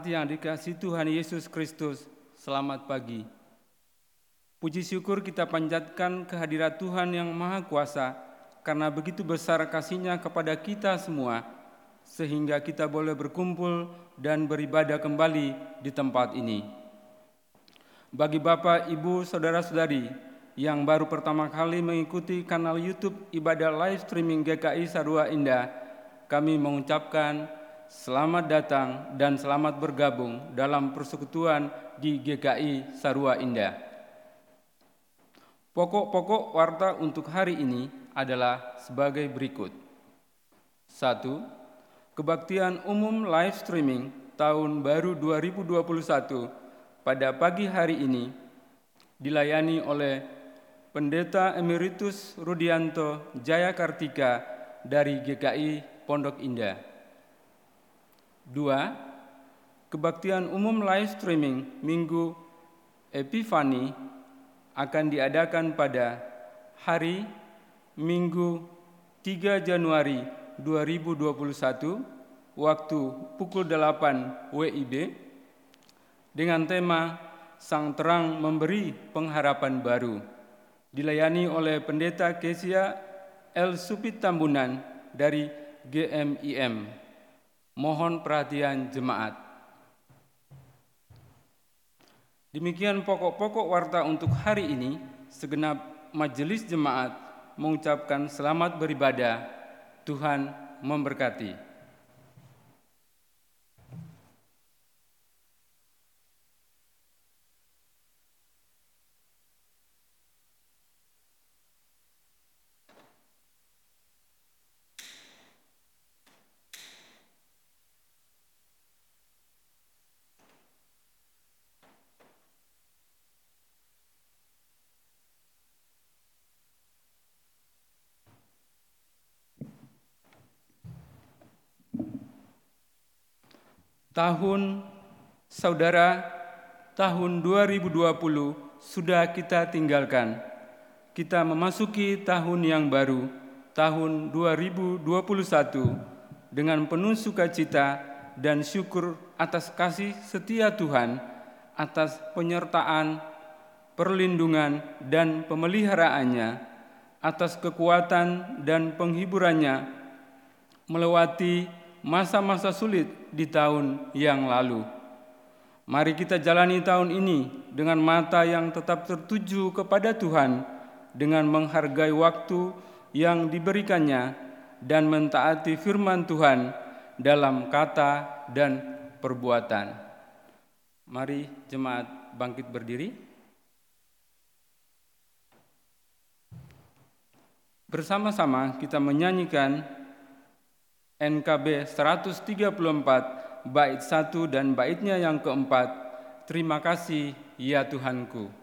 Jemaat yang dikasih Tuhan Yesus Kristus, selamat pagi. Puji syukur kita panjatkan kehadirat Tuhan yang Maha Kuasa, karena begitu besar kasihnya kepada kita semua, sehingga kita boleh berkumpul dan beribadah kembali di tempat ini. Bagi Bapak, Ibu, Saudara-saudari yang baru pertama kali mengikuti kanal YouTube ibadah live streaming GKI Sarua Indah, kami mengucapkan selamat datang dan selamat bergabung dalam persekutuan di GKI Sarua Indah. Pokok-pokok warta untuk hari ini adalah sebagai berikut. Satu, kebaktian umum live streaming tahun baru 2021 pada pagi hari ini dilayani oleh Pendeta Emeritus Rudianto Jaya Kartika dari GKI Pondok Indah. Dua, kebaktian umum live streaming Minggu Epifani akan diadakan pada hari Minggu 3 Januari 2021 waktu pukul 8 WIB dengan tema Sang Terang Memberi Pengharapan Baru dilayani oleh Pendeta Kesia El Supit Tambunan dari GMIM. Mohon perhatian jemaat. Demikian pokok-pokok warta untuk hari ini, segenap majelis jemaat mengucapkan selamat beribadah. Tuhan memberkati. Tahun saudara tahun 2020 sudah kita tinggalkan. Kita memasuki tahun yang baru, tahun 2021 dengan penuh sukacita dan syukur atas kasih setia Tuhan, atas penyertaan, perlindungan dan pemeliharaannya, atas kekuatan dan penghiburannya melewati masa-masa sulit di tahun yang lalu. Mari kita jalani tahun ini dengan mata yang tetap tertuju kepada Tuhan, dengan menghargai waktu yang diberikannya dan mentaati firman Tuhan dalam kata dan perbuatan. Mari jemaat bangkit berdiri. Bersama-sama kita menyanyikan NKB 134 bait 1 dan baitnya yang keempat. Terima kasih ya Tuhanku.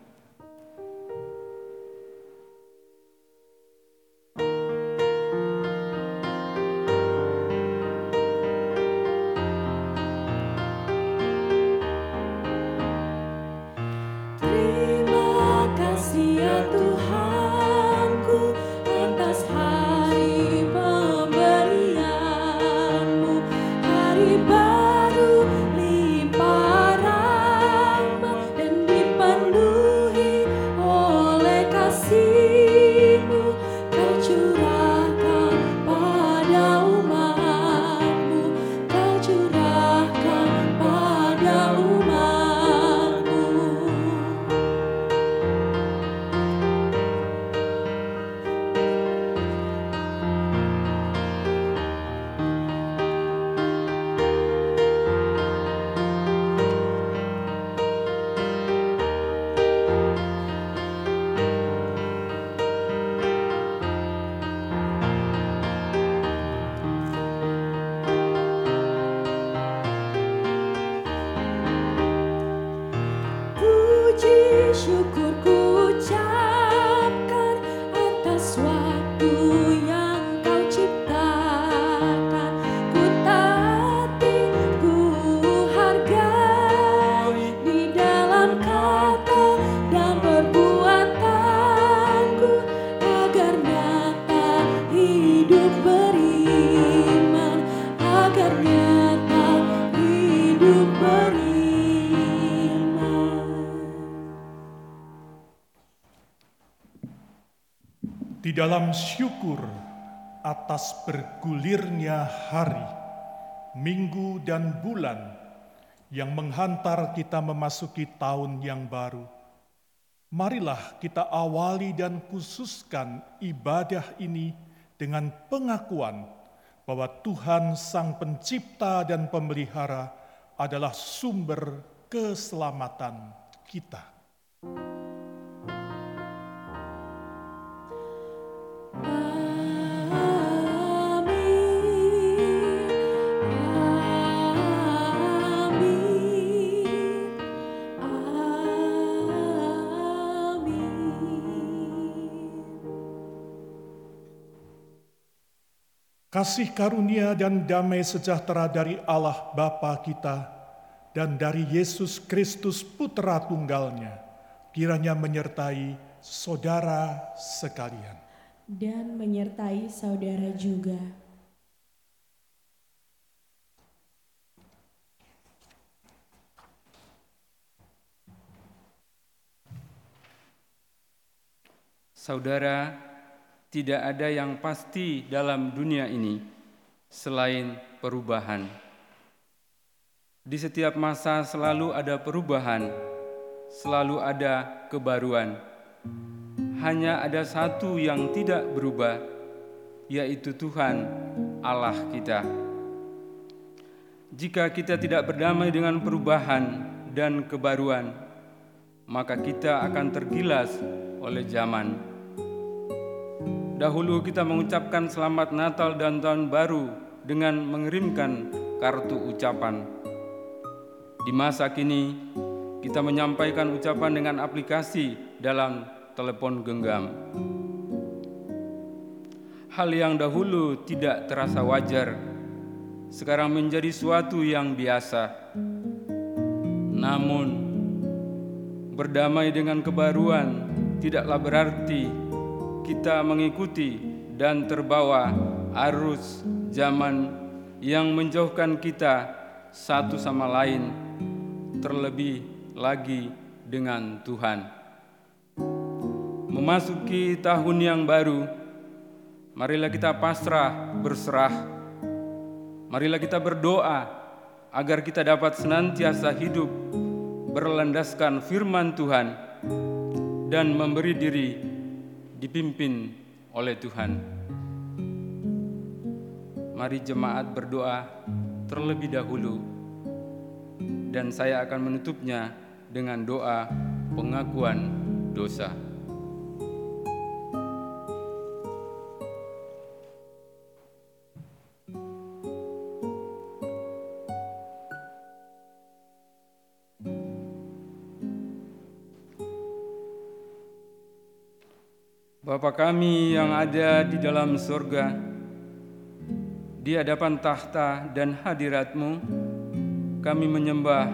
Dalam syukur atas bergulirnya hari, minggu, dan bulan yang menghantar kita memasuki tahun yang baru, marilah kita awali dan khususkan ibadah ini dengan pengakuan bahwa Tuhan Sang Pencipta dan Pemelihara adalah sumber keselamatan kita. Kasih karunia dan damai sejahtera dari Allah Bapa kita dan dari Yesus Kristus Putra Tunggalnya kiranya menyertai saudara sekalian. Dan menyertai saudara juga. Saudara, tidak ada yang pasti dalam dunia ini selain perubahan. Di setiap masa selalu ada perubahan, selalu ada kebaruan. Hanya ada satu yang tidak berubah, yaitu Tuhan Allah kita. Jika kita tidak berdamai dengan perubahan dan kebaruan, maka kita akan tergilas oleh zaman Dahulu kita mengucapkan selamat Natal dan Tahun Baru dengan mengirimkan kartu ucapan. Di masa kini, kita menyampaikan ucapan dengan aplikasi dalam telepon genggam. Hal yang dahulu tidak terasa wajar, sekarang menjadi suatu yang biasa. Namun, berdamai dengan kebaruan tidaklah berarti kita mengikuti dan terbawa arus zaman yang menjauhkan kita satu sama lain, terlebih lagi dengan Tuhan. Memasuki tahun yang baru, marilah kita pasrah berserah. Marilah kita berdoa agar kita dapat senantiasa hidup berlandaskan firman Tuhan dan memberi diri dipimpin oleh Tuhan. Mari jemaat berdoa terlebih dahulu dan saya akan menutupnya dengan doa pengakuan dosa. Bapa kami yang ada di dalam surga, di hadapan tahta dan hadiratmu, kami menyembah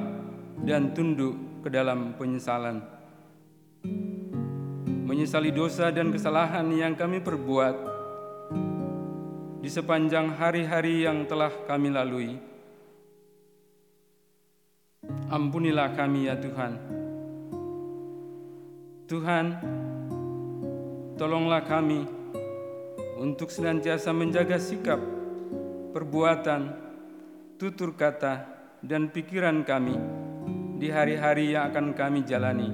dan tunduk ke dalam penyesalan. Menyesali dosa dan kesalahan yang kami perbuat di sepanjang hari-hari yang telah kami lalui. Ampunilah kami ya Tuhan. Tuhan, Tolonglah kami untuk senantiasa menjaga sikap, perbuatan, tutur kata, dan pikiran kami di hari-hari yang akan kami jalani,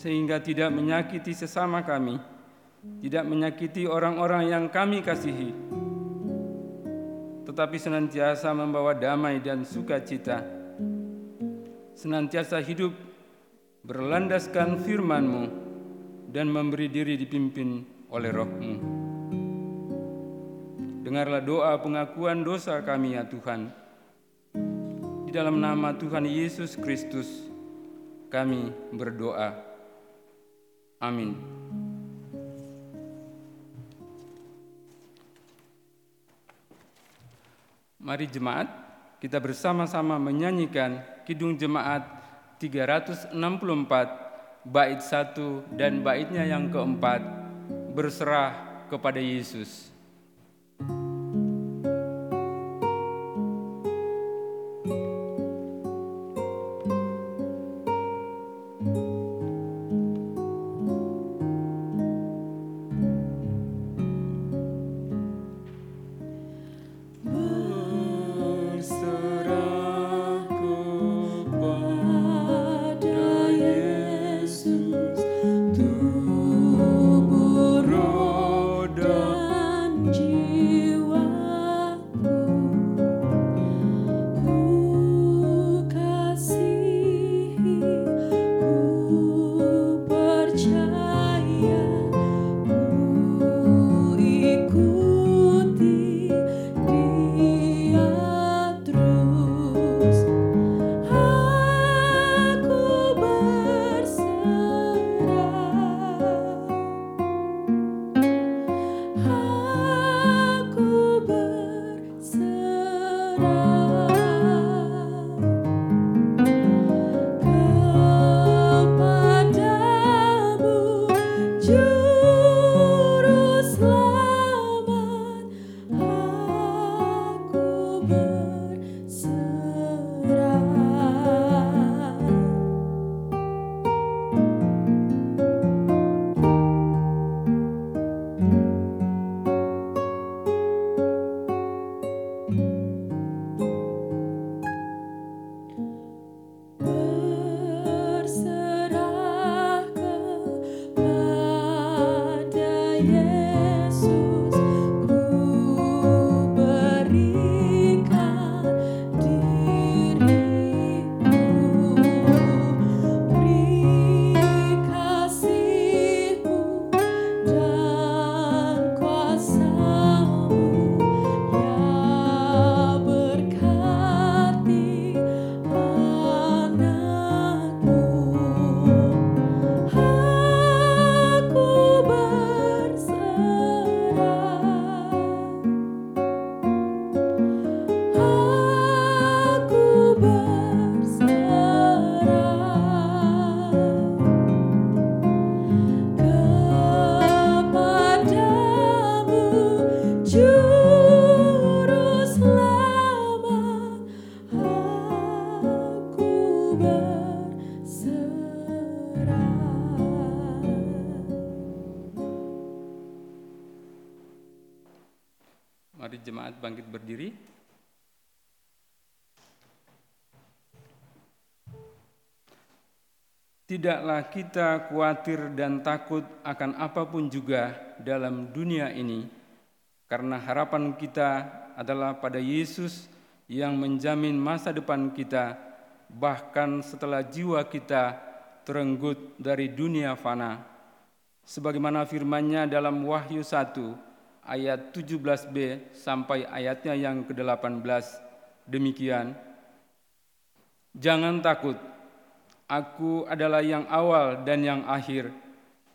sehingga tidak menyakiti sesama kami, tidak menyakiti orang-orang yang kami kasihi, tetapi senantiasa membawa damai dan sukacita, senantiasa hidup berlandaskan firman-Mu dan memberi diri dipimpin oleh rohmu. Dengarlah doa pengakuan dosa kami ya Tuhan. Di dalam nama Tuhan Yesus Kristus kami berdoa. Amin. Mari jemaat, kita bersama-sama menyanyikan Kidung Jemaat 364 bait satu dan baitnya yang keempat berserah kepada Yesus. Tidaklah kita khawatir dan takut akan apa pun juga dalam dunia ini, karena harapan kita adalah pada Yesus yang menjamin masa depan kita, bahkan setelah jiwa kita terenggut dari dunia fana. Sebagaimana firman-Nya dalam Wahyu 1 ayat 17b sampai ayatnya yang ke-18, demikian, Jangan takut, Aku adalah yang awal dan yang akhir,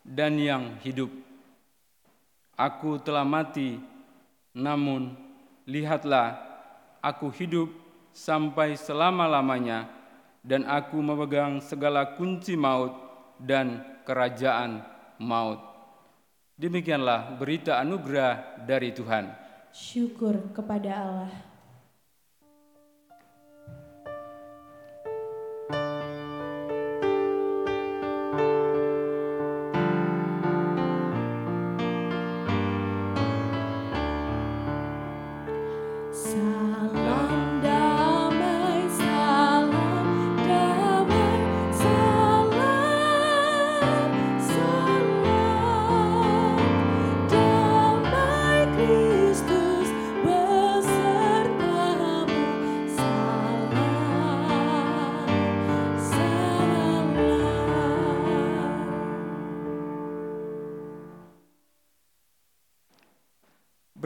dan yang hidup. Aku telah mati, namun lihatlah, aku hidup sampai selama-lamanya, dan aku memegang segala kunci maut dan kerajaan maut. Demikianlah berita anugerah dari Tuhan. Syukur kepada Allah.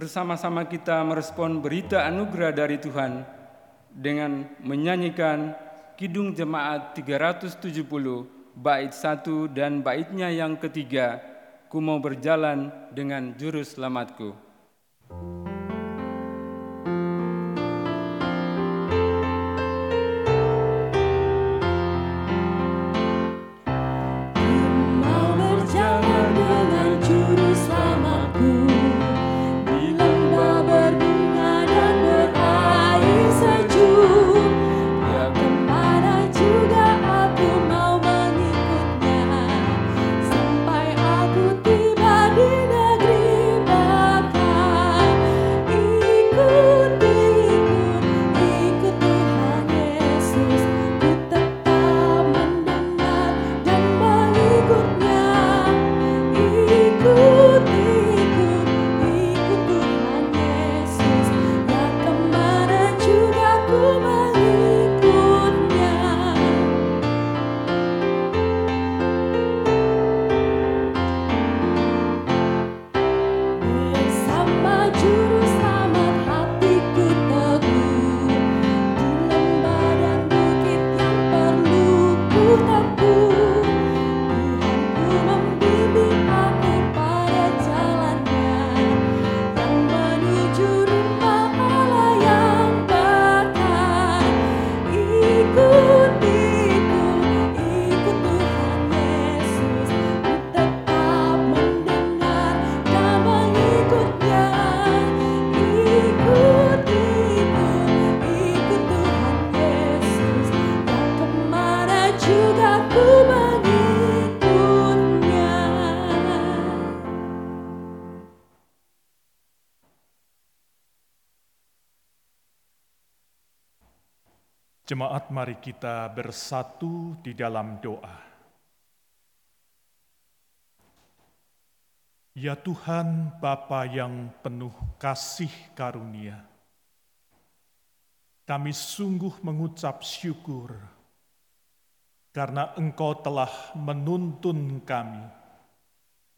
Bersama-sama kita merespon berita anugerah dari Tuhan dengan menyanyikan Kidung Jemaat 370 bait 1 dan baitnya yang ketiga, Ku mau berjalan dengan juru selamatku. Mari kita bersatu di dalam doa. Ya Tuhan Bapa yang penuh kasih karunia, kami sungguh mengucap syukur karena Engkau telah menuntun kami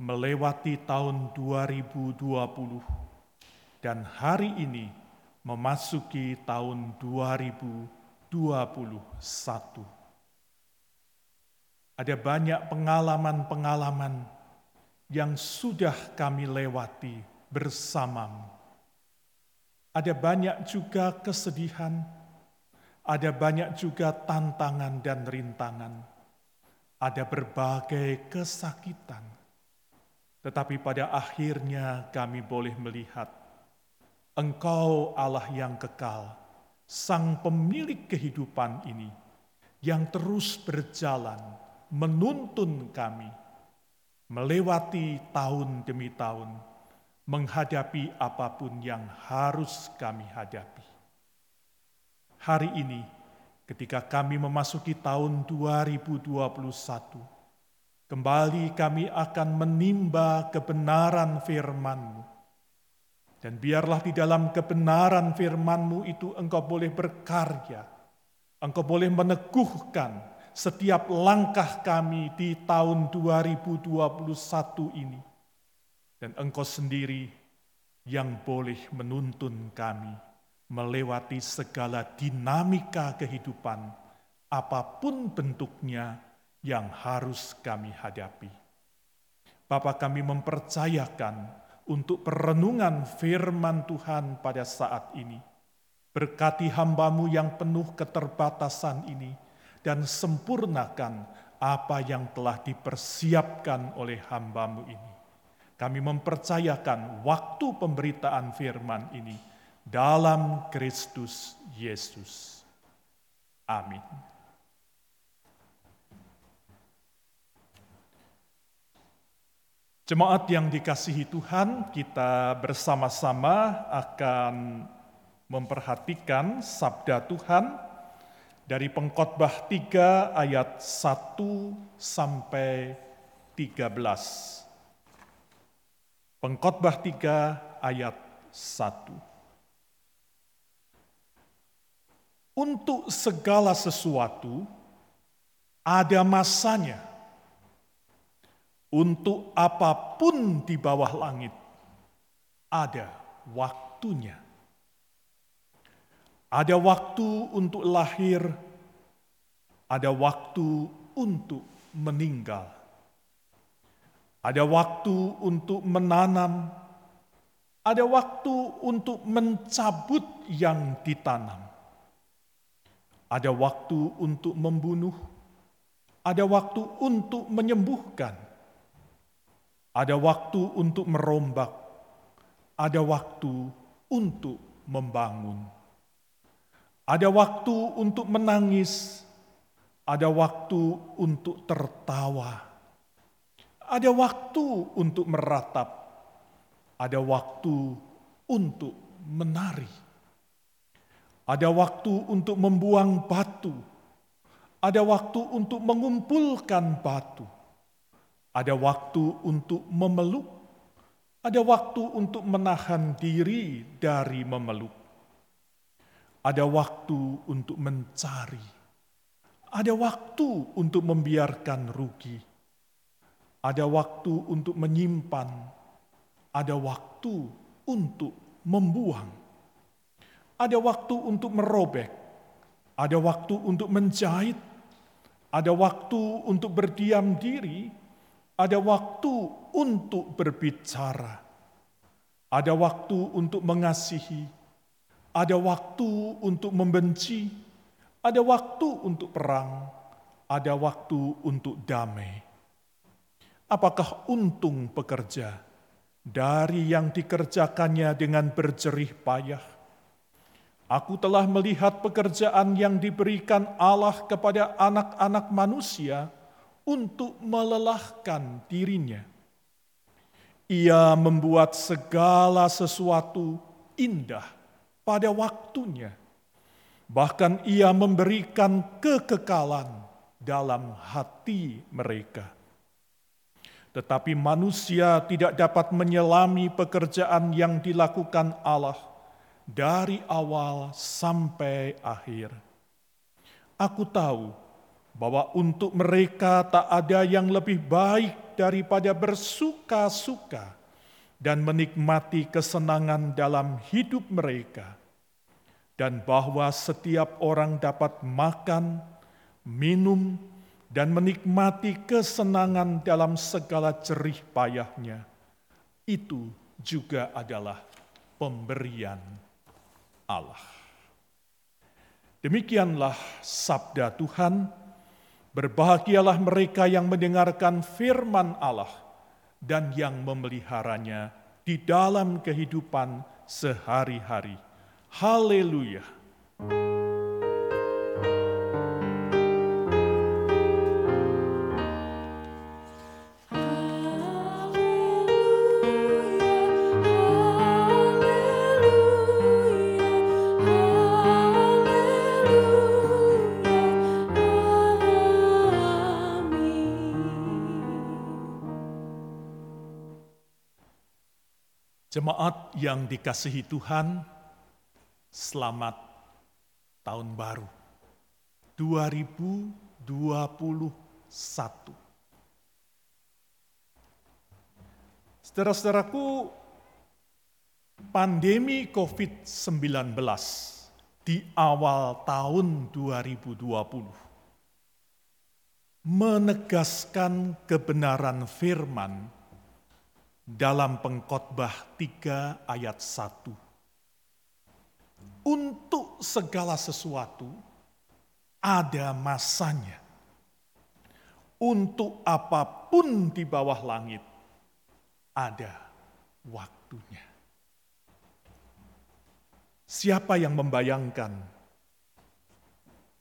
melewati tahun 2020 dan hari ini memasuki tahun 2021. 21. Ada banyak pengalaman-pengalaman yang sudah kami lewati bersamamu. Ada banyak juga kesedihan, ada banyak juga tantangan dan rintangan, ada berbagai kesakitan. Tetapi pada akhirnya kami boleh melihat Engkau Allah yang kekal, Sang pemilik kehidupan ini yang terus berjalan menuntun kami melewati tahun demi tahun menghadapi apa pun yang harus kami hadapi. Hari ini, ketika kami memasuki tahun 2021, kembali kami akan menimba kebenaran firman-Mu. Dan biarlah di dalam kebenaran firman-Mu itu engkau boleh berkarya, engkau boleh meneguhkan setiap langkah kami di tahun 2021 ini dan engkau sendiri yang boleh menuntun kami melewati segala dinamika kehidupan, apa pun bentuknya yang harus kami hadapi. Bapak kami mempercayakan untuk perenungan firman Tuhan pada saat ini. Berkati hambamu yang penuh keterbatasan ini, dan sempurnakan apa yang telah dipersiapkan oleh hambamu ini kami mempercayakan waktu pemberitaan firman ini dalam Kristus Yesus. Amin. Jemaat yang dikasihi Tuhan, kita bersama-sama akan memperhatikan sabda Tuhan dari Pengkhotbah 3 ayat 1 sampai 13. Pengkhotbah 3 ayat 1. Untuk segala sesuatu ada masanya. Untuk apa pun di bawah langit ada waktunya. Ada waktu untuk lahir, ada waktu untuk meninggal ada waktu untuk menanam, ada waktu untuk mencabut yang ditanam. Ada waktu untuk membunuh, ada waktu untuk menyembuhkan, ada waktu untuk merombak, ada waktu untuk membangun. Ada waktu untuk menangis, ada waktu untuk tertawa. Ada waktu untuk meratap, ada waktu untuk menari, ada waktu untuk membuang batu, ada waktu untuk mengumpulkan batu, ada waktu untuk memeluk, ada waktu untuk menahan diri dari memeluk, ada waktu untuk mencari, ada waktu untuk membiarkan rugi. Ada waktu untuk menyimpan, ada waktu untuk membuang, ada waktu untuk merobek, ada waktu untuk menjahit, ada waktu untuk berdiam diri, ada waktu untuk berbicara, ada waktu untuk mengasihi, ada waktu untuk membenci, ada waktu untuk perang, ada waktu untuk damai. Apakah untung pekerja dari yang dikerjakannya dengan berjerih payah? Aku telah melihat pekerjaan yang diberikan Allah kepada anak-anak manusia untuk melelahkan dirinya. Ia membuat segala sesuatu indah pada waktunya. Bahkan ia memberikan kekekalan dalam hati mereka tetapi manusia tidak dapat menyelami pekerjaan yang dilakukan Allah dari awal sampai akhir. Aku tahu bahwa untuk mereka tak ada yang lebih baik daripada bersuka-suka dan menikmati kesenangan dalam hidup mereka, dan bahwa setiap orang dapat makan, minum, dan menikmati kesenangan dalam segala jerih payahnya, itu juga adalah pemberian Allah. Demikianlah sabda Tuhan. Berbahagialah mereka yang mendengarkan firman Allah dan yang memeliharanya di dalam kehidupan sehari-hari. Haleluya! Haleluya, Jemaat yang dikasihi Tuhan, selamat tahun baru 2021. Saudara-saudaraku, pandemi COVID-19 di awal tahun 2020 menegaskan kebenaran firman dalam pengkhotbah 3 ayat 1. Untuk segala sesuatu ada masanya. Untuk apa pun di bawah langit ada waktunya. Siapa yang membayangkan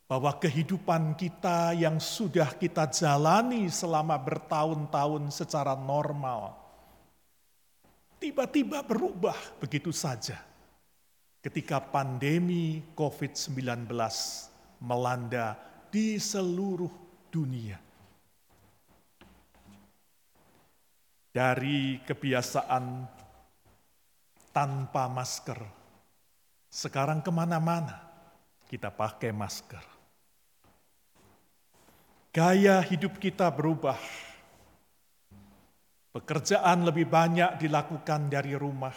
bahwa kehidupan kita yang sudah kita jalani selama bertahun-tahun secara normal, tiba-tiba berubah begitu saja ketika pandemi COVID-19 melanda di seluruh dunia. Dari kebiasaan tanpa masker, sekarang ke mana-mana kita pakai masker. Gaya hidup kita berubah Pekerjaan lebih banyak dilakukan dari rumah.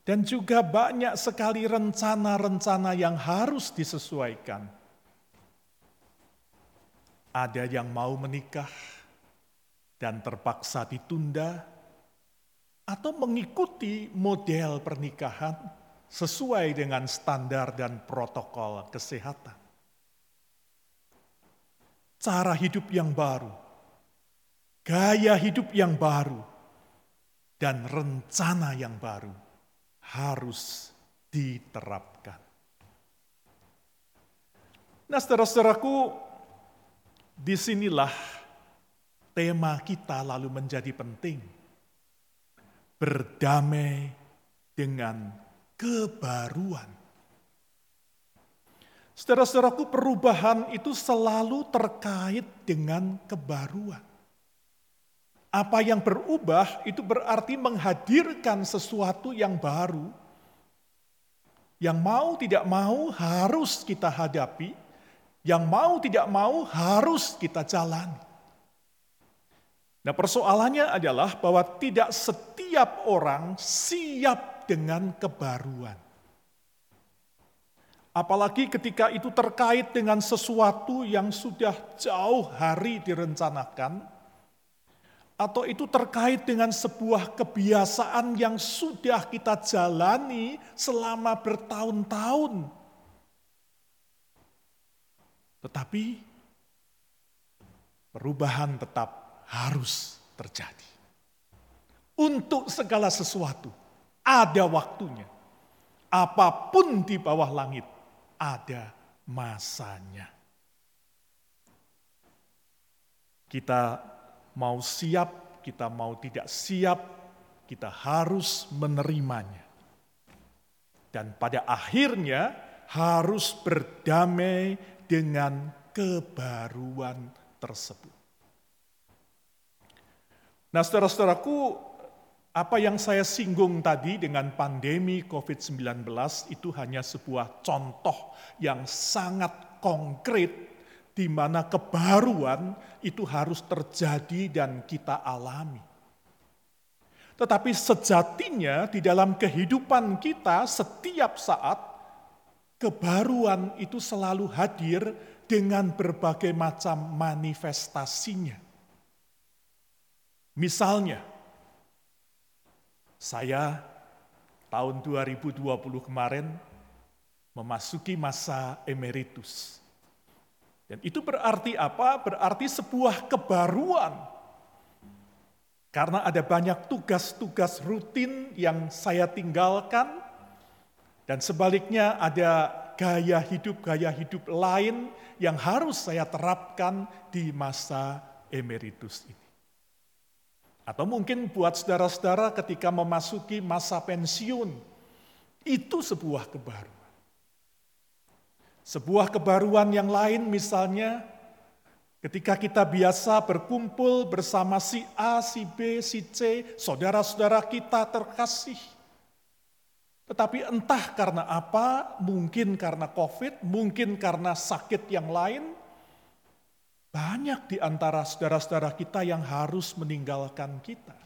Dan juga banyak sekali rencana-rencana yang harus disesuaikan. Ada yang mau menikah dan terpaksa ditunda, atau mengikuti model pernikahan sesuai dengan standar dan protokol kesehatan. Cara hidup yang baru gaya hidup yang baru, dan rencana yang baru harus diterapkan. Nah, saudara-saudaraku, di sinilah tema kita lalu menjadi penting. Berdamai dengan kebaruan. Saudara-saudaraku, perubahan itu selalu terkait dengan kebaruan. Apa yang berubah itu berarti menghadirkan sesuatu yang baru. Yang mau tidak mau harus kita hadapi, yang mau tidak mau harus kita jalani. Nah, persoalannya adalah bahwa tidak setiap orang siap dengan kebaruan. Apalagi ketika itu terkait dengan sesuatu yang sudah jauh hari direncanakan, atau itu terkait dengan sebuah kebiasaan yang sudah kita jalani selama bertahun-tahun. Tetapi perubahan tetap harus terjadi. Untuk segala sesuatu ada waktunya. Apa pun di bawah langit ada masanya. Kita mau siap, kita mau tidak siap, kita harus menerimanya. Dan pada akhirnya harus berdamai dengan kebaruan tersebut. Nah saudara-saudaraku, apa yang saya singgung tadi dengan pandemi COVID-19 itu hanya sebuah contoh yang sangat konkret di mana kebaruan itu harus terjadi dan kita alami. Tetapi sejatinya di dalam kehidupan kita setiap saat kebaruan itu selalu hadir dengan berbagai macam manifestasinya. Misalnya, saya tahun 2020 kemarin memasuki masa emeritus. Dan itu berarti apa? Berarti sebuah kebaruan. Karena ada banyak tugas-tugas rutin yang saya tinggalkan, dan sebaliknya ada gaya hidup-gaya hidup lain yang harus saya terapkan di masa emeritus ini. Atau mungkin buat saudara-saudara ketika memasuki masa pensiun, itu sebuah kebaruan. Sebuah kebaruan yang lain misalnya Ketika kita biasa berkumpul bersama si A, si B, si C, saudara-saudara kita terkasih. Tetapi entah karena apa, mungkin karena COVID, mungkin karena sakit yang lain, banyak di antara saudara-saudara kita yang harus meninggalkan kita.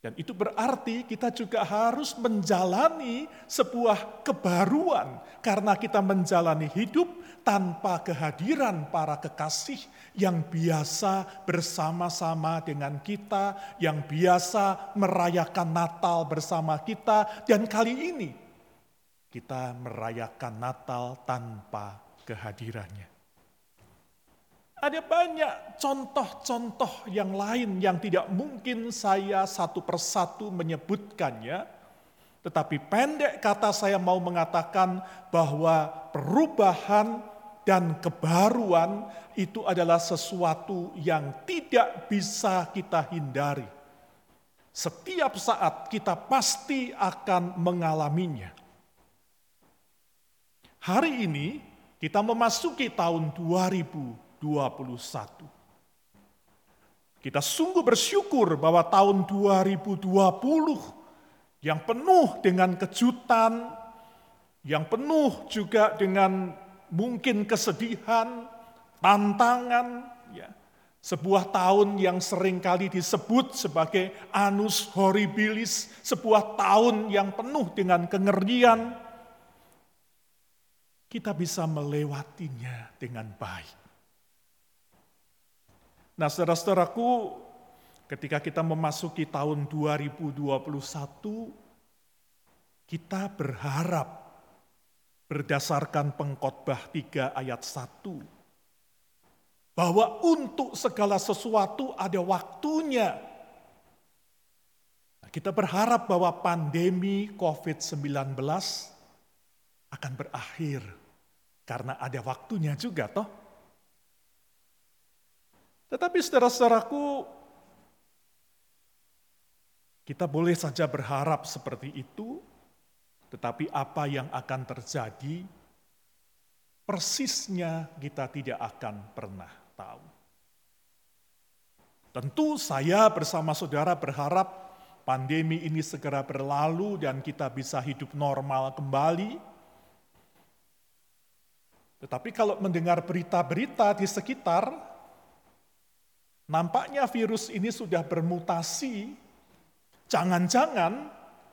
Dan itu berarti kita juga harus menjalani sebuah kebaruan karena kita menjalani hidup tanpa kehadiran para kekasih yang biasa bersama-sama dengan kita, yang biasa merayakan Natal bersama kita, dan kali ini kita merayakan Natal tanpa kehadirannya. Ada banyak contoh-contoh yang lain yang tidak mungkin saya satu persatu menyebutkannya, tetapi pendek kata saya mau mengatakan bahwa perubahan dan kebaruan itu adalah sesuatu yang tidak bisa kita hindari. Setiap saat kita pasti akan mengalaminya. Hari ini kita memasuki tahun 2000 2021. Kita sungguh bersyukur bahwa tahun 2020 yang penuh dengan kejutan, yang penuh juga dengan mungkin kesedihan, tantangan, ya. Sebuah tahun yang sering kali disebut sebagai anus horribilis, sebuah tahun yang penuh dengan kengerian. Kita bisa melewatinya dengan baik. Nah saudara-saudaraku, ketika kita memasuki tahun 2021, kita berharap berdasarkan pengkhotbah 3 ayat 1 bahwa untuk segala sesuatu ada waktunya. Kita berharap bahwa pandemi COVID-19 akan berakhir karena ada waktunya juga toh. Tetapi saudara-saudaraku, kita boleh saja berharap seperti itu, tetapi apa yang akan terjadi, persisnya kita tidak akan pernah tahu. Tentu saya bersama saudara berharap pandemi ini segera berlalu dan kita bisa hidup normal kembali. Tetapi kalau mendengar berita-berita di sekitar, Nampaknya virus ini sudah bermutasi. Jangan-jangan,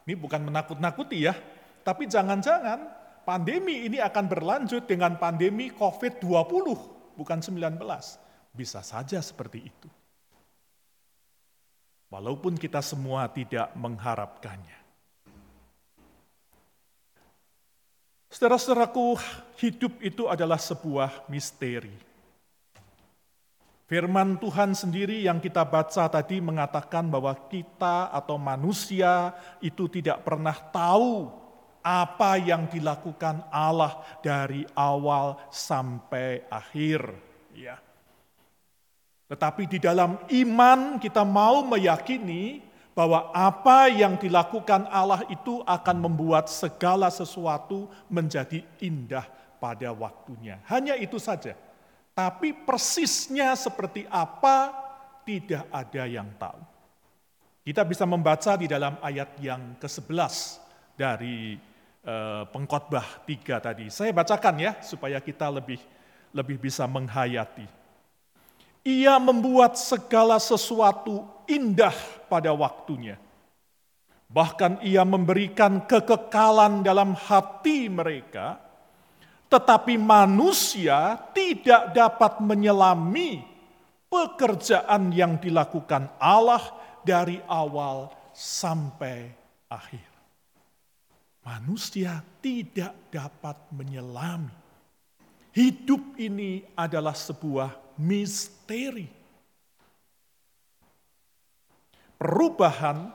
ini bukan menakut-nakuti ya, tapi jangan-jangan pandemi ini akan berlanjut dengan pandemi COVID-20, bukan 19. Bisa saja seperti itu. Walaupun kita semua tidak mengharapkannya. Saudara-saudaraku, hidup itu adalah sebuah misteri. Firman Tuhan sendiri yang kita baca tadi mengatakan bahwa kita atau manusia itu tidak pernah tahu apa yang dilakukan Allah dari awal sampai akhir. Ya. Tetapi di dalam iman kita mau meyakini bahwa apa yang dilakukan Allah itu akan membuat segala sesuatu menjadi indah pada waktunya. Hanya itu saja. Tapi persisnya seperti apa tidak ada yang tahu. Kita bisa membaca di dalam ayat yang ke-11 dari eh, pengkhotbah 3 tadi. Saya bacakan ya supaya kita lebih lebih bisa menghayati. Ia membuat segala sesuatu indah pada waktunya. Bahkan ia memberikan kekekalan dalam hati mereka tetapi manusia tidak dapat menyelami pekerjaan yang dilakukan Allah dari awal sampai akhir. Manusia tidak dapat menyelami. Hidup ini adalah sebuah misteri. Perubahan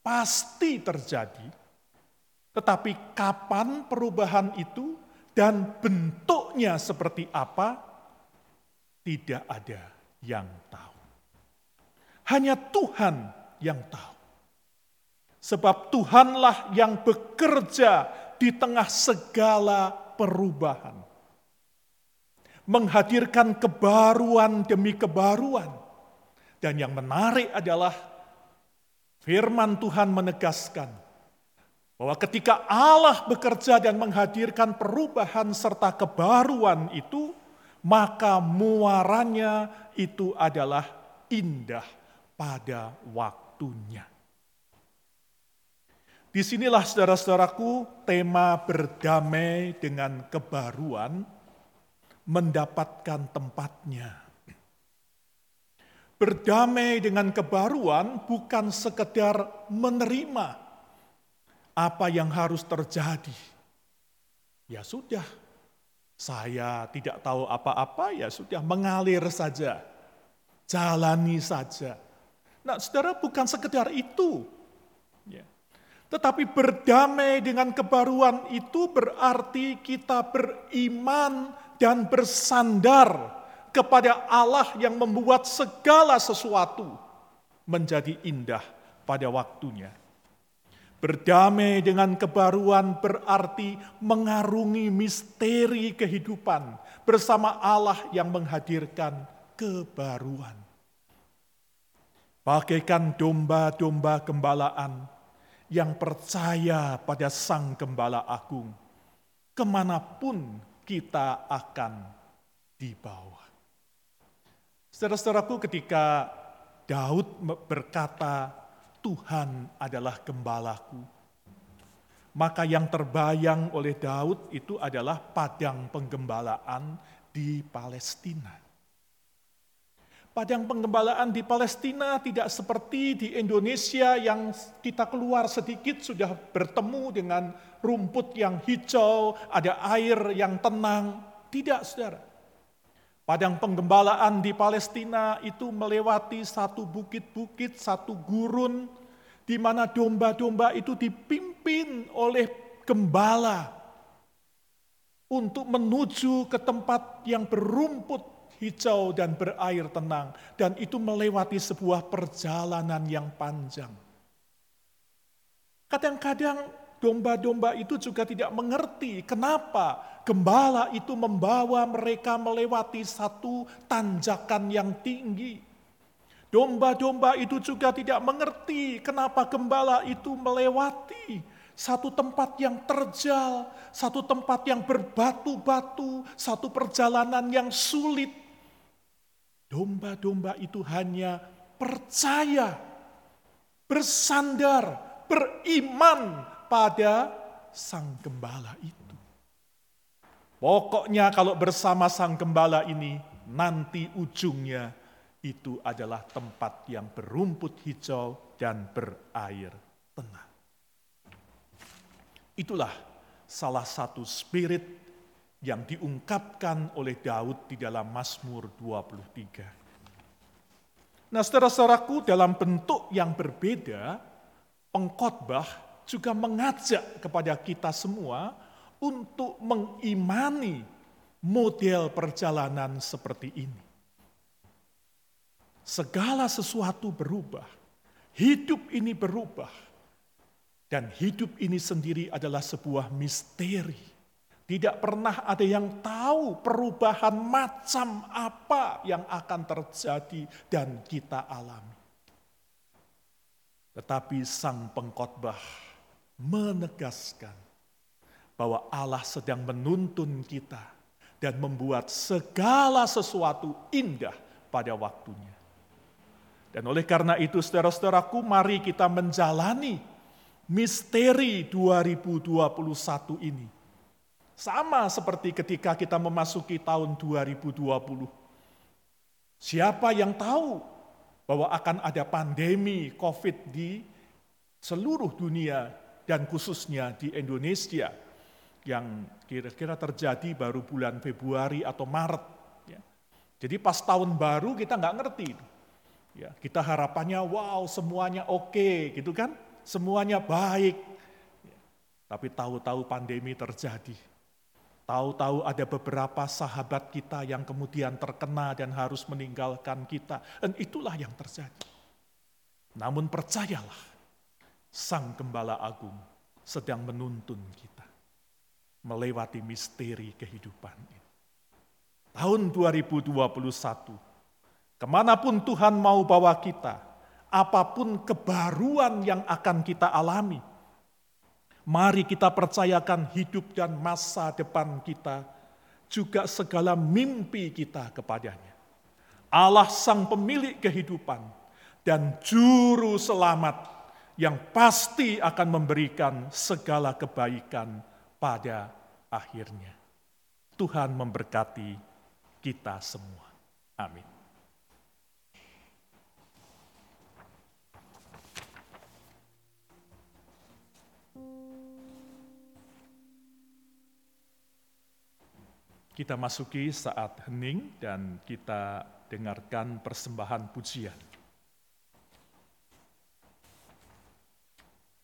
pasti terjadi, tetapi kapan perubahan itu dan bentuknya seperti apa, tidak ada yang tahu. Hanya Tuhan yang tahu. Sebab Tuhanlah yang bekerja di tengah segala perubahan. menghadirkan kebaruan demi kebaruan. Dan yang menarik adalah firman Tuhan menegaskan bahwa ketika Allah bekerja dan menghadirkan perubahan serta kebaruan itu, maka muaranya itu adalah indah pada waktunya. Di sinilah saudara-saudaraku tema berdamai dengan kebaruan mendapatkan tempatnya. Berdamai dengan kebaruan bukan sekedar menerima apa yang harus terjadi. Ya sudah, saya tidak tahu apa-apa, ya sudah mengalir saja. Jalani saja. Nah saudara bukan sekedar itu. Ya. Tetapi berdamai dengan kebaruan itu berarti kita beriman dan bersandar kepada Allah yang membuat segala sesuatu menjadi indah pada waktunya. Berdamai dengan kebaruan berarti mengarungi misteri kehidupan bersama Allah yang menghadirkan kebaruan. Bagaikan domba-domba gembalaan yang percaya pada Sang Gembala Agung, ke mana pun kita akan dibawa. Saudara-saudaraku ketika Daud berkata, Tuhan adalah gembalaku. Maka yang terbayang oleh Daud itu adalah padang penggembalaan di Palestina. Padang penggembalaan di Palestina tidak seperti di Indonesia yang kita keluar sedikit sudah bertemu dengan rumput yang hijau, ada air yang tenang. Tidak, saudara. Padang penggembalaan di Palestina itu melewati satu bukit-bukit, satu gurun, di mana domba-domba itu dipimpin oleh gembala untuk menuju ke tempat yang berumput hijau dan berair tenang, dan itu melewati sebuah perjalanan yang panjang. Kadang-kadang domba-domba itu juga tidak mengerti kenapa gembala itu membawa mereka melewati satu tanjakan yang tinggi. Domba-domba itu juga tidak mengerti kenapa gembala itu melewati satu tempat yang terjal, satu tempat yang berbatu-batu, satu perjalanan yang sulit. Domba-domba itu hanya percaya, bersandar, beriman pada sang gembala itu. Pokoknya kalau bersama sang gembala ini, nanti ujungnya itu adalah tempat yang berumput hijau dan berair tenang. Itulah salah satu spirit yang diungkapkan oleh Daud di dalam Mazmur 23. Nah, saudara-saudaraku, dalam bentuk yang berbeda, pengkhotbah juga mengajak kepada kita semua untuk mengimani model perjalanan seperti ini. Segala sesuatu berubah, hidup ini berubah, dan hidup ini sendiri adalah sebuah misteri tidak pernah ada yang tahu perubahan macam apa yang akan terjadi dan kita alami. Tetapi sang pengkhotbah menegaskan bahwa Allah sedang menuntun kita dan membuat segala sesuatu indah pada waktunya. Dan oleh karena itu saudara-saudaraku mari kita menjalani misteri 2021 ini sama seperti ketika kita memasuki tahun 2020. Siapa yang tahu bahwa akan ada pandemi COVID di seluruh dunia dan khususnya di Indonesia yang kira-kira terjadi baru bulan Februari atau Maret. Ya. Jadi pas tahun baru kita nggak ngerti. Ya, kita harapannya wow semuanya oke gitu kan, semuanya baik. Ya. Tapi tahu-tahu pandemi terjadi Tahu-tahu ada beberapa sahabat kita yang kemudian terkena dan harus meninggalkan kita. Dan itulah yang terjadi. Namun percayalah, Sang Gembala Agung sedang menuntun kita melewati misteri kehidupan ini. tahun 2021. Ke mana pun Tuhan mau bawa kita, apa pun kebaruan yang akan kita alami, mari kita percayakan hidup dan masa depan kita, juga segala mimpi kita kepadanya. Allah sang pemilik kehidupan dan juru selamat yang pasti akan memberikan segala kebaikan pada akhirnya. Tuhan memberkati kita semua. Amin. Kita masuki saat hening dan kita dengarkan persembahan pujian.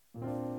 Ke manakah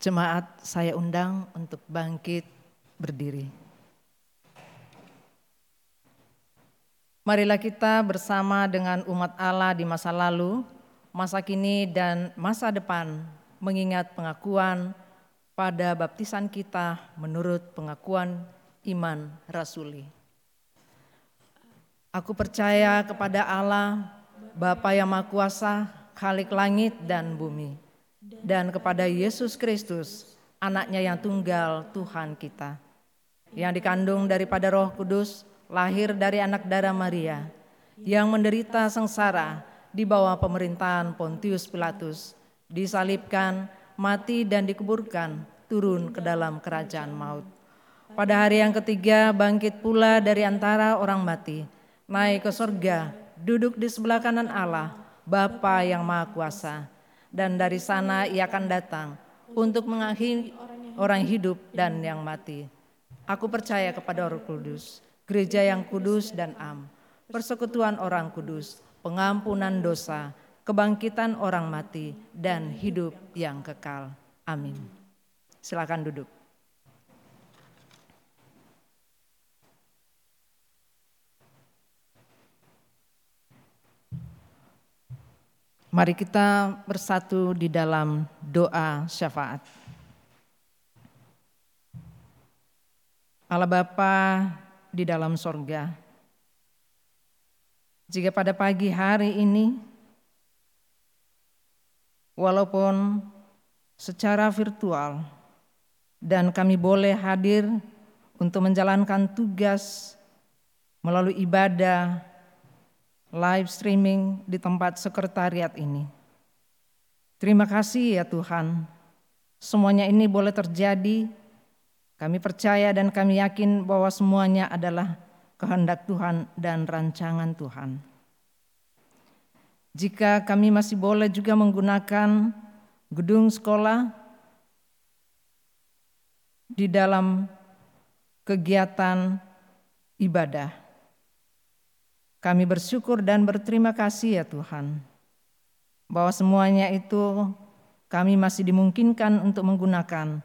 Jemaat saya undang untuk bangkit berdiri. Marilah kita bersama dengan umat Allah di masa lalu, masa kini dan masa depan mengingat pengakuan pada baptisan kita menurut pengakuan iman rasuli. Aku percaya kepada Allah, Bapa yang Maha Kuasa, Khalik langit dan bumi, dan kepada Yesus Kristus, anaknya yang tunggal Tuhan kita, yang dikandung daripada roh kudus, lahir dari anak darah Maria, yang menderita sengsara di bawah pemerintahan Pontius Pilatus, disalibkan, mati dan dikuburkan, turun ke dalam kerajaan maut. Pada hari yang ketiga bangkit pula dari antara orang mati, naik ke surga, duduk di sebelah kanan Allah, Bapa yang Maha Kuasa. Dan dari sana ia akan datang untuk mengakhiri orang hidup dan yang mati. Aku percaya kepada Roh Kudus, gereja yang kudus dan am, persekutuan orang kudus, pengampunan dosa, kebangkitan orang mati, dan hidup yang kekal. Amin. Silakan duduk. Mari kita bersatu di dalam doa syafaat. Allah Bapa di dalam sorga. Jika pada pagi hari ini, walaupun secara virtual, dan kami boleh hadir untuk menjalankan tugas melalui ibadah live streaming di tempat sekretariat ini. Terima kasih ya Tuhan, semuanya ini boleh terjadi kami percaya dan kami yakin bahwa semuanya adalah kehendak Tuhan dan rancangan Tuhan. Jika kami masih boleh juga menggunakan gedung sekolah di dalam kegiatan ibadah. Kami bersyukur dan berterima kasih ya Tuhan, bahwa semuanya itu kami masih dimungkinkan untuk menggunakan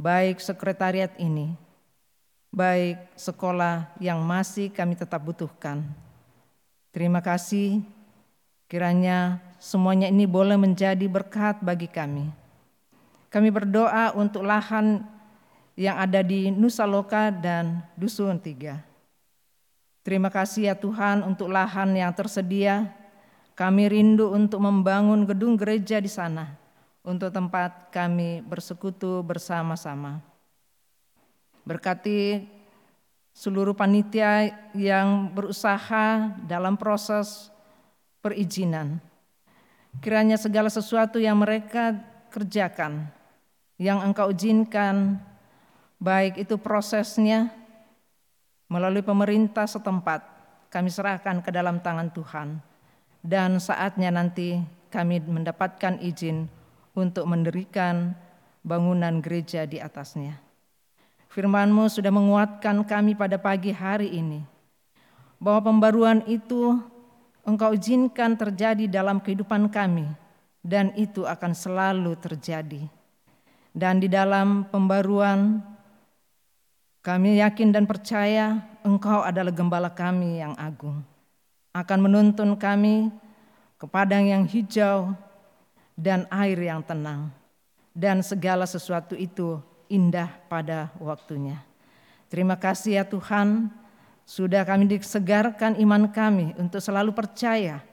baik sekretariat ini, baik sekolah yang masih kami tetap butuhkan. Terima kasih, kiranya semuanya ini boleh menjadi berkat bagi kami. Kami berdoa untuk lahan yang ada di Nusa Loka dan Dusun Tiga. Terima kasih ya Tuhan untuk lahan yang tersedia. Kami rindu untuk membangun gedung gereja di sana untuk tempat kami bersekutu bersama-sama. Berkati seluruh panitia yang berusaha dalam proses perizinan. Kiranya segala sesuatu yang mereka kerjakan, yang engkau izinkan, baik itu prosesnya melalui pemerintah setempat, kami serahkan ke dalam tangan Tuhan. Dan saatnya nanti kami mendapatkan izin untuk mendirikan bangunan gereja di atasnya. Firmanmu sudah menguatkan kami pada pagi hari ini, bahwa pembaruan itu engkau izinkan terjadi dalam kehidupan kami, dan itu akan selalu terjadi. Dan di dalam pembaruan, kami yakin dan percaya engkau adalah gembala kami yang agung, akan menuntun kami ke padang yang hijau, dan air yang tenang, dan segala sesuatu itu indah pada waktunya. Terima kasih ya Tuhan, sudah kami disegarkan iman kami untuk selalu percaya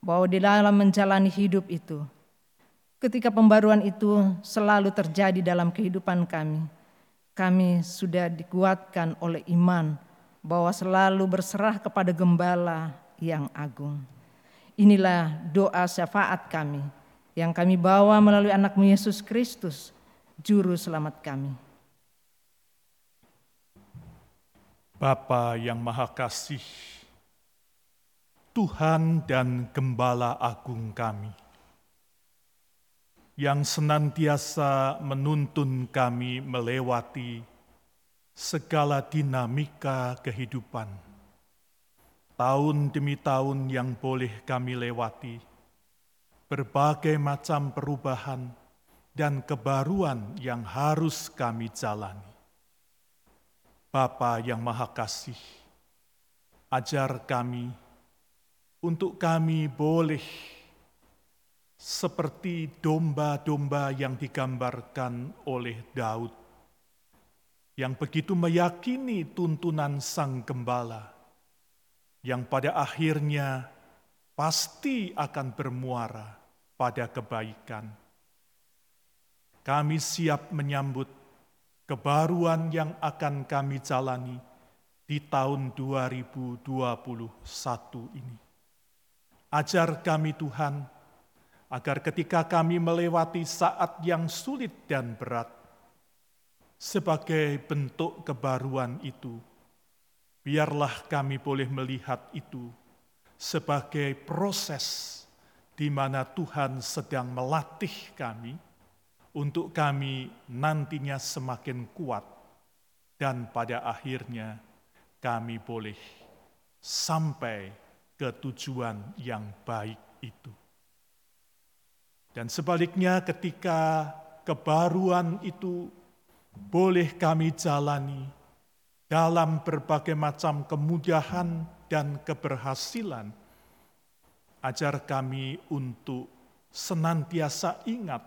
bahwa di dalam menjalani hidup itu, ketika pembaruan itu selalu terjadi dalam kehidupan kami, kami sudah dikuatkan oleh iman bahwa selalu berserah kepada gembala yang agung. Inilah doa syafaat kami yang kami bawa melalui anakmu Yesus Kristus, Juru Selamat kami. Bapa yang Maha Kasih, Tuhan dan Gembala Agung kami, yang senantiasa menuntun kami melewati segala dinamika kehidupan, tahun demi tahun yang boleh kami lewati, berbagai macam perubahan, dan kebaruan yang harus kami jalani. Bapa yang Maha Kasih, ajar kami untuk kami boleh seperti domba-domba yang digambarkan oleh Daud, yang begitu meyakini tuntunan Sang Gembala, yang pada akhirnya pasti akan bermuara pada kebaikan. Kami siap menyambut kebaruan yang akan kami jalani di tahun 2021 ini. Ajar kami Tuhan, agar ketika kami melewati saat yang sulit dan berat, sebagai bentuk kebaruan itu, biarlah kami boleh melihat itu sebagai proses di mana Tuhan sedang melatih kami untuk kami nantinya semakin kuat dan pada akhirnya kami boleh sampai ke tujuan yang baik itu. Dan sebaliknya ketika kebaruan itu boleh kami jalani dalam berbagai macam kemudahan dan keberhasilan, ajar kami untuk senantiasa ingat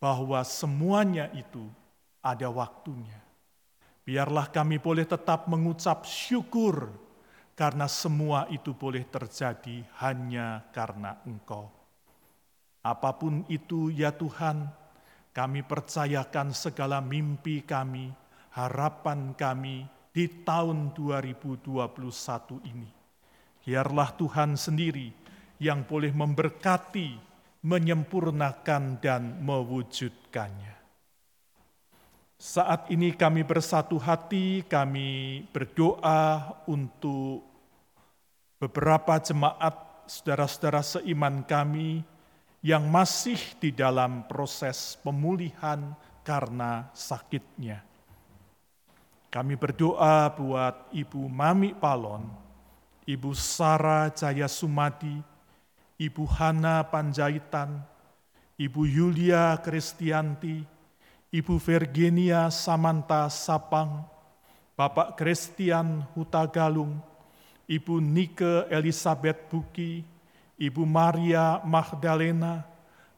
bahwa semuanya itu ada waktunya. Biarlah kami boleh tetap mengucap syukur karena semua itu boleh terjadi hanya karena Engkau. Apa pun itu ya Tuhan, kami percayakan segala mimpi kami, harapan kami di tahun 2021 ini. Biarlah Tuhan sendiri yang boleh memberkati, menyempurnakan, dan mewujudkannya. Saat ini kami bersatu hati, kami berdoa untuk beberapa jemaat saudara-saudara seiman kami yang masih di dalam proses pemulihan karena sakitnya. Kami berdoa buat Ibu Mami Palon, Ibu Sarah Jaya Sumadi, Ibu Hana Panjaitan, Ibu Yulia Kristianti, Ibu Virginia Samanta Sapang, Bapak Christian Hutagalung, Ibu Nike Elizabeth Buki, Ibu Maria Magdalena,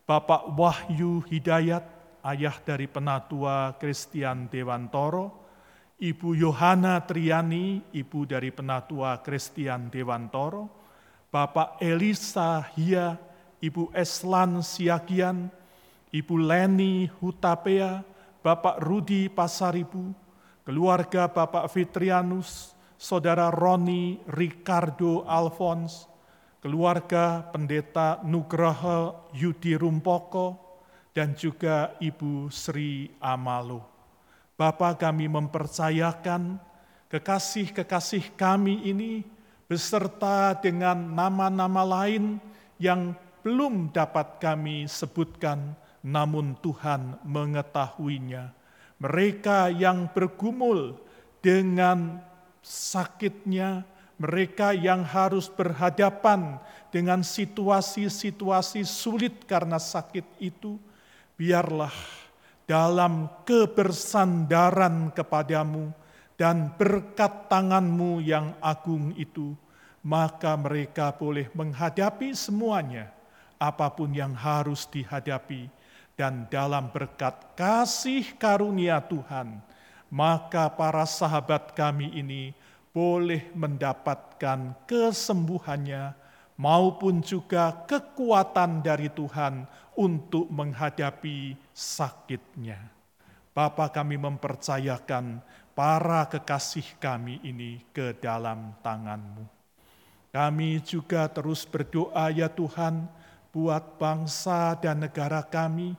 Bapak Wahyu Hidayat, ayah dari penatua Christian Dewantoro, Ibu Yohana Triani, ibu dari penatua Christian Dewantoro, Bapak Elisa Hia, Ibu Eslan Siagian, Ibu Leni Hutapea, Bapak Rudi Pasaribu, keluarga Bapak Fitrianus, Saudara Roni Ricardo Alphonse, keluarga Pendeta Nugraha Yudi Rumpoko, dan juga Ibu Sri Amalo. Bapak kami mempercayakan kekasih-kekasih kami ini beserta dengan nama-nama lain yang belum dapat kami sebutkan namun Tuhan mengetahuinya. Mereka yang bergumul dengan sakitnya, mereka yang harus berhadapan dengan situasi-situasi sulit karena sakit itu, biarlah dalam kebersandaran kepadamu dan berkat tanganmu yang agung itu, maka mereka boleh menghadapi semuanya, apa pun yang harus dihadapi, dan dalam berkat kasih karunia Tuhan, maka para sahabat kami ini boleh mendapatkan kesembuhannya maupun juga kekuatan dari Tuhan untuk menghadapi sakitnya. Bapa kami mempercayakan para kekasih kami ini ke dalam tanganmu. Kami juga terus berdoa ya Tuhan buat bangsa dan negara kami,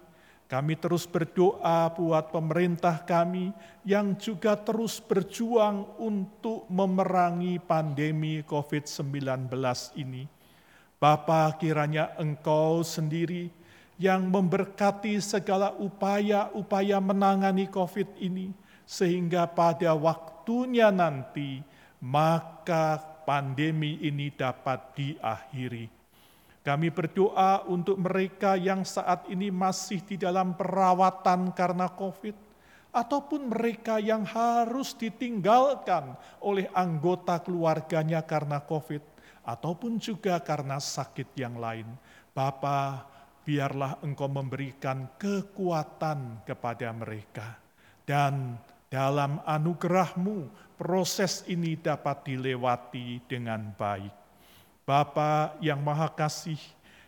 kami terus berdoa buat pemerintah kami yang juga terus berjuang untuk memerangi pandemi COVID-19 ini. Bapa kiranya Engkau sendiri yang memberkati segala upaya-upaya menangani COVID ini, sehingga pada waktunya nanti maka pandemi ini dapat diakhiri. Kami berdoa untuk mereka yang saat ini masih di dalam perawatan karena COVID, ataupun mereka yang harus ditinggalkan oleh anggota keluarganya karena COVID, ataupun juga karena sakit yang lain. Bapa, biarlah Engkau memberikan kekuatan kepada mereka. Dan dalam anugerahmu, proses ini dapat dilewati dengan baik. Bapa yang Maha Kasih,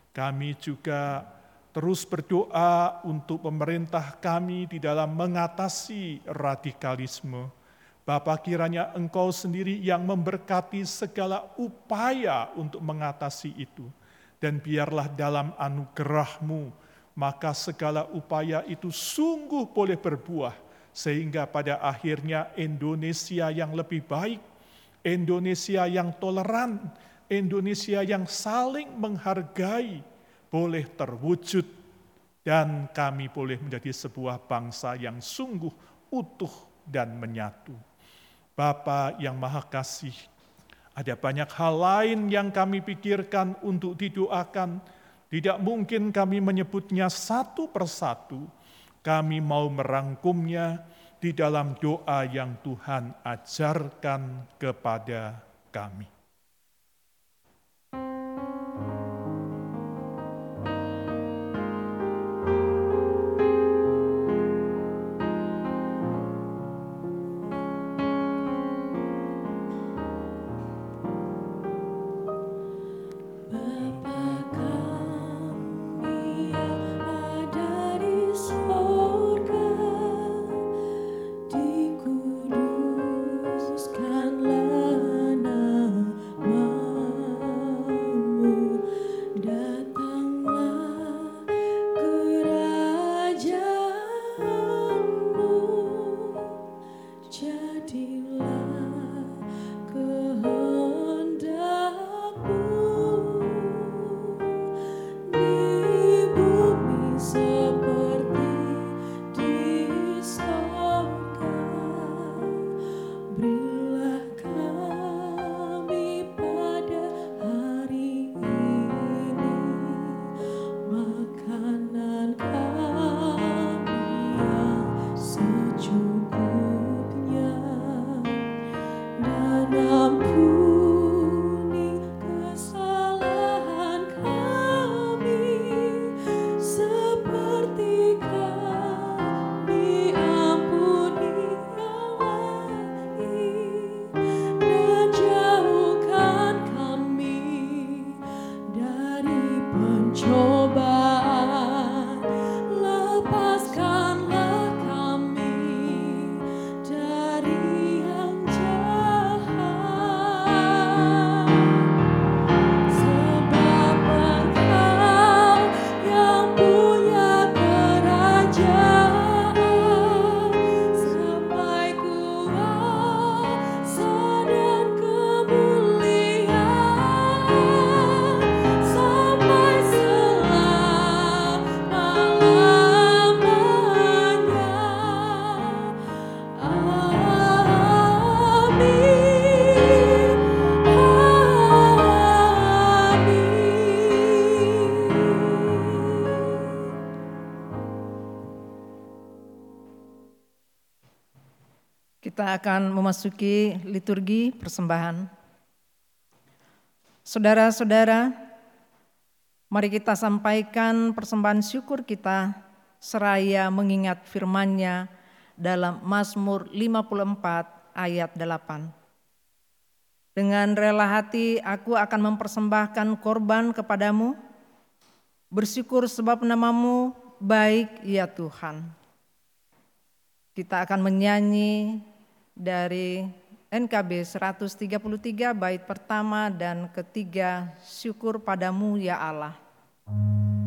kami juga terus berdoa untuk pemerintah kami di dalam mengatasi radikalisme. Bapa kiranya Engkau sendiri yang memberkati segala upaya untuk mengatasi itu. Dan biarlah dalam anugerahmu, maka segala upaya itu sungguh boleh berbuah. Sehingga pada akhirnya Indonesia yang lebih baik, Indonesia yang toleran, Indonesia yang saling menghargai boleh terwujud dan kami boleh menjadi sebuah bangsa yang sungguh utuh dan menyatu. Bapa yang Maha Kasih, ada banyak hal lain yang kami pikirkan untuk didoakan. Tidak mungkin kami menyebutnya satu persatu. Kami mau merangkumnya di dalam doa yang Tuhan ajarkan kepada kami. Akan memasuki liturgi persembahan. Saudara-saudara, mari kita sampaikan persembahan syukur kita seraya mengingat firman-Nya dalam Mazmur 54 ayat 8. Dengan rela hati aku akan mempersembahkan korban kepadamu, bersyukur sebab namamu baik ya Tuhan. Kita akan menyanyi dari NKB 133 bait pertama dan ketiga syukur padamu ya Allah. Syukur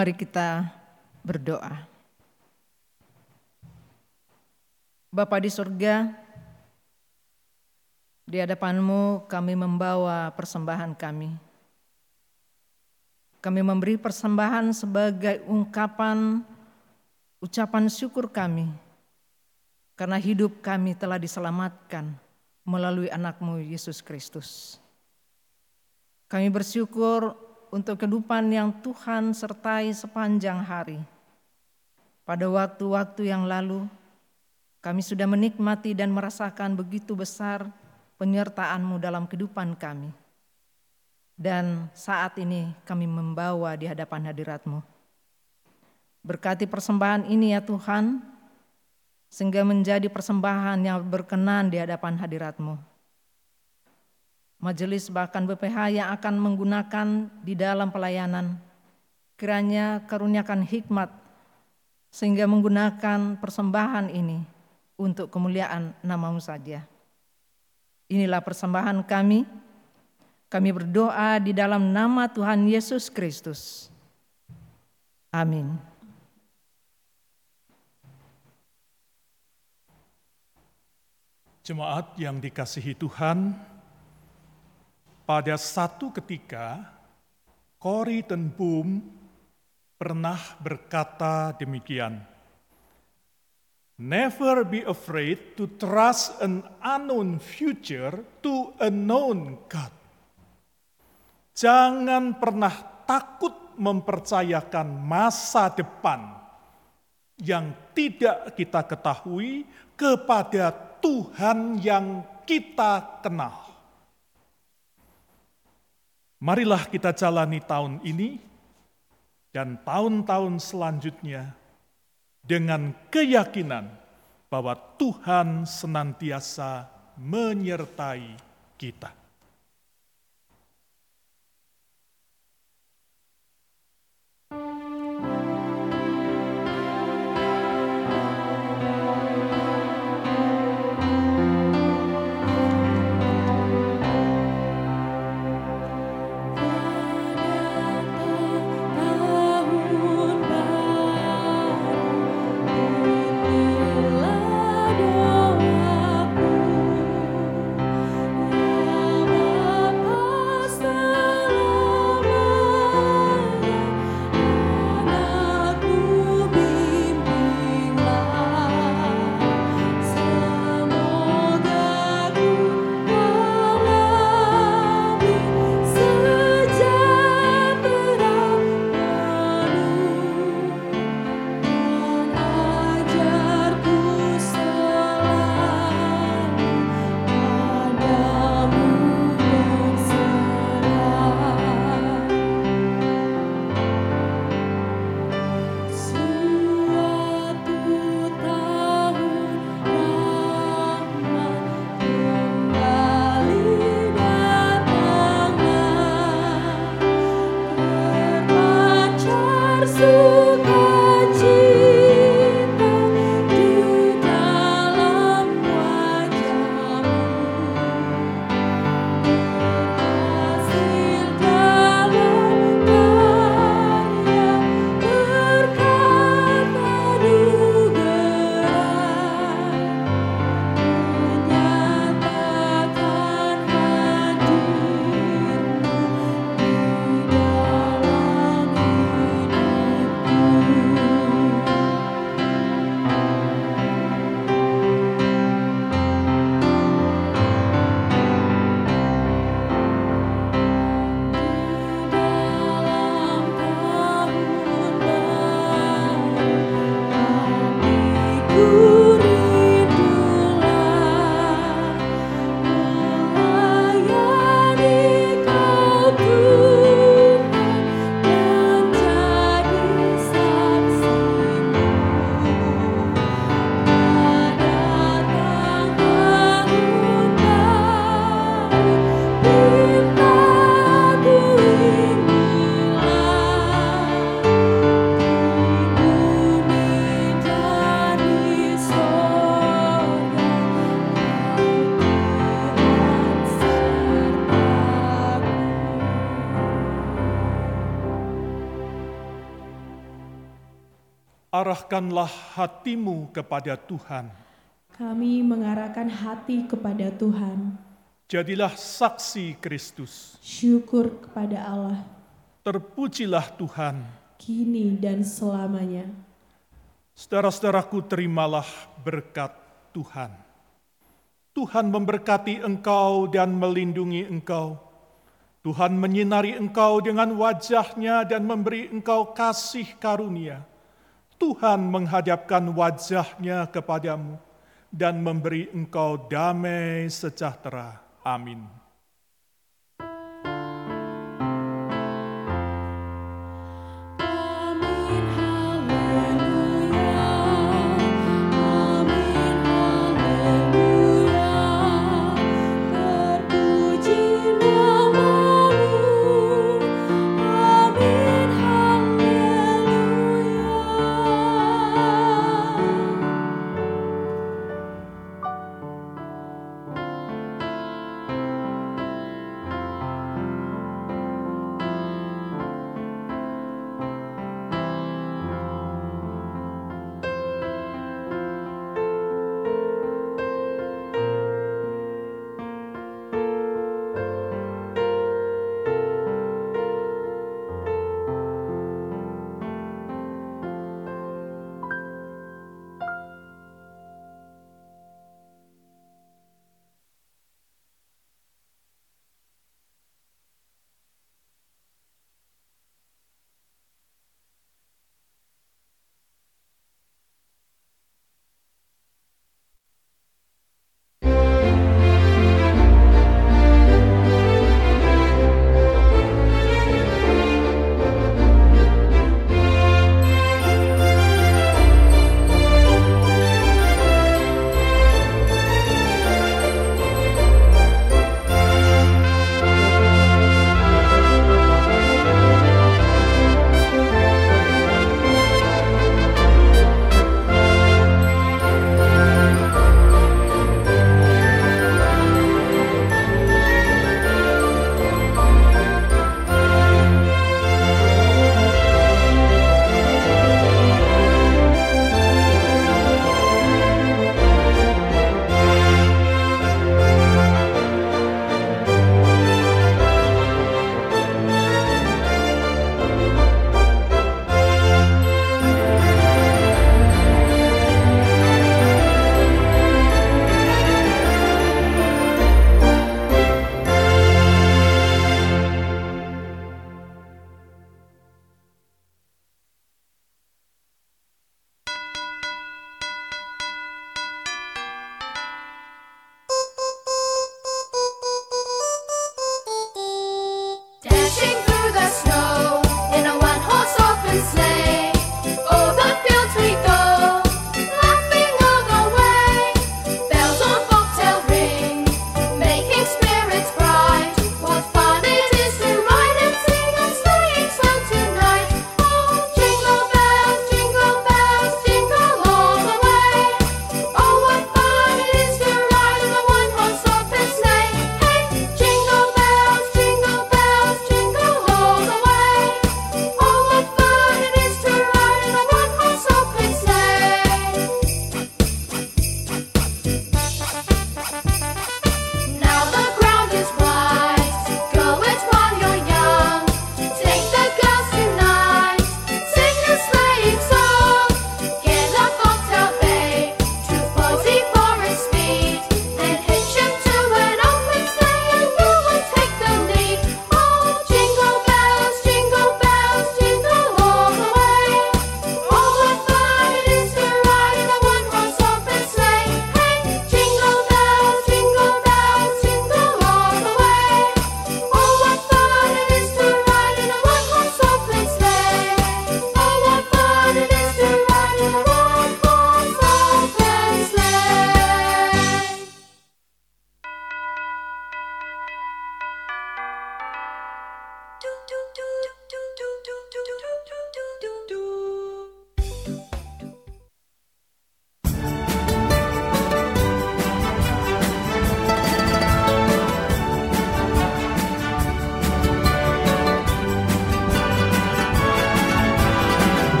Mari kita berdoa. Bapa di surga, di hadapanmu kami membawa persembahan kami. Kami memberi persembahan sebagai ungkapan ucapan syukur kami karena hidup kami telah diselamatkan melalui anakmu Yesus Kristus. Kami bersyukur untuk kehidupan yang Tuhan sertai sepanjang hari. Pada waktu-waktu yang lalu, kami sudah menikmati dan merasakan begitu besar penyertaan-Mu dalam kehidupan kami. Dan saat ini kami membawa di hadapan hadirat-Mu. Berkati persembahan ini ya Tuhan, sehingga menjadi persembahan yang berkenan di hadapan hadirat-Mu majelis bahkan BPH yang akan menggunakan di dalam pelayanan. Kiranya karuniakan hikmat sehingga menggunakan persembahan ini untuk kemuliaan namamu saja. Inilah persembahan kami. Kami berdoa di dalam nama Tuhan Yesus Kristus. Amin. Jemaat yang dikasihi Tuhan, pada satu ketika, Corrie ten Boom pernah berkata demikian, Never be afraid to trust an unknown future to a known God. Jangan pernah takut mempercayakan masa depan yang tidak kita ketahui kepada Tuhan yang kita kenal. Marilah kita jalani tahun ini dan tahun-tahun selanjutnya dengan keyakinan bahwa Tuhan senantiasa menyertai kita. Arahkanlah hatimu kepada Tuhan. Kami mengarahkan hati kepada Tuhan. Jadilah saksi Kristus. Syukur kepada Allah, Terpujilah Tuhan. kini dan selamanya. Saudara-saudaraku, terimalah berkat Tuhan. Tuhan memberkati engkau dan melindungi engkau. Tuhan menyinari engkau dengan wajahnya dan memberi engkau kasih karunia. Tuhan menghadapkan wajahnya kepadamu dan memberi engkau damai sejahtera. Amin.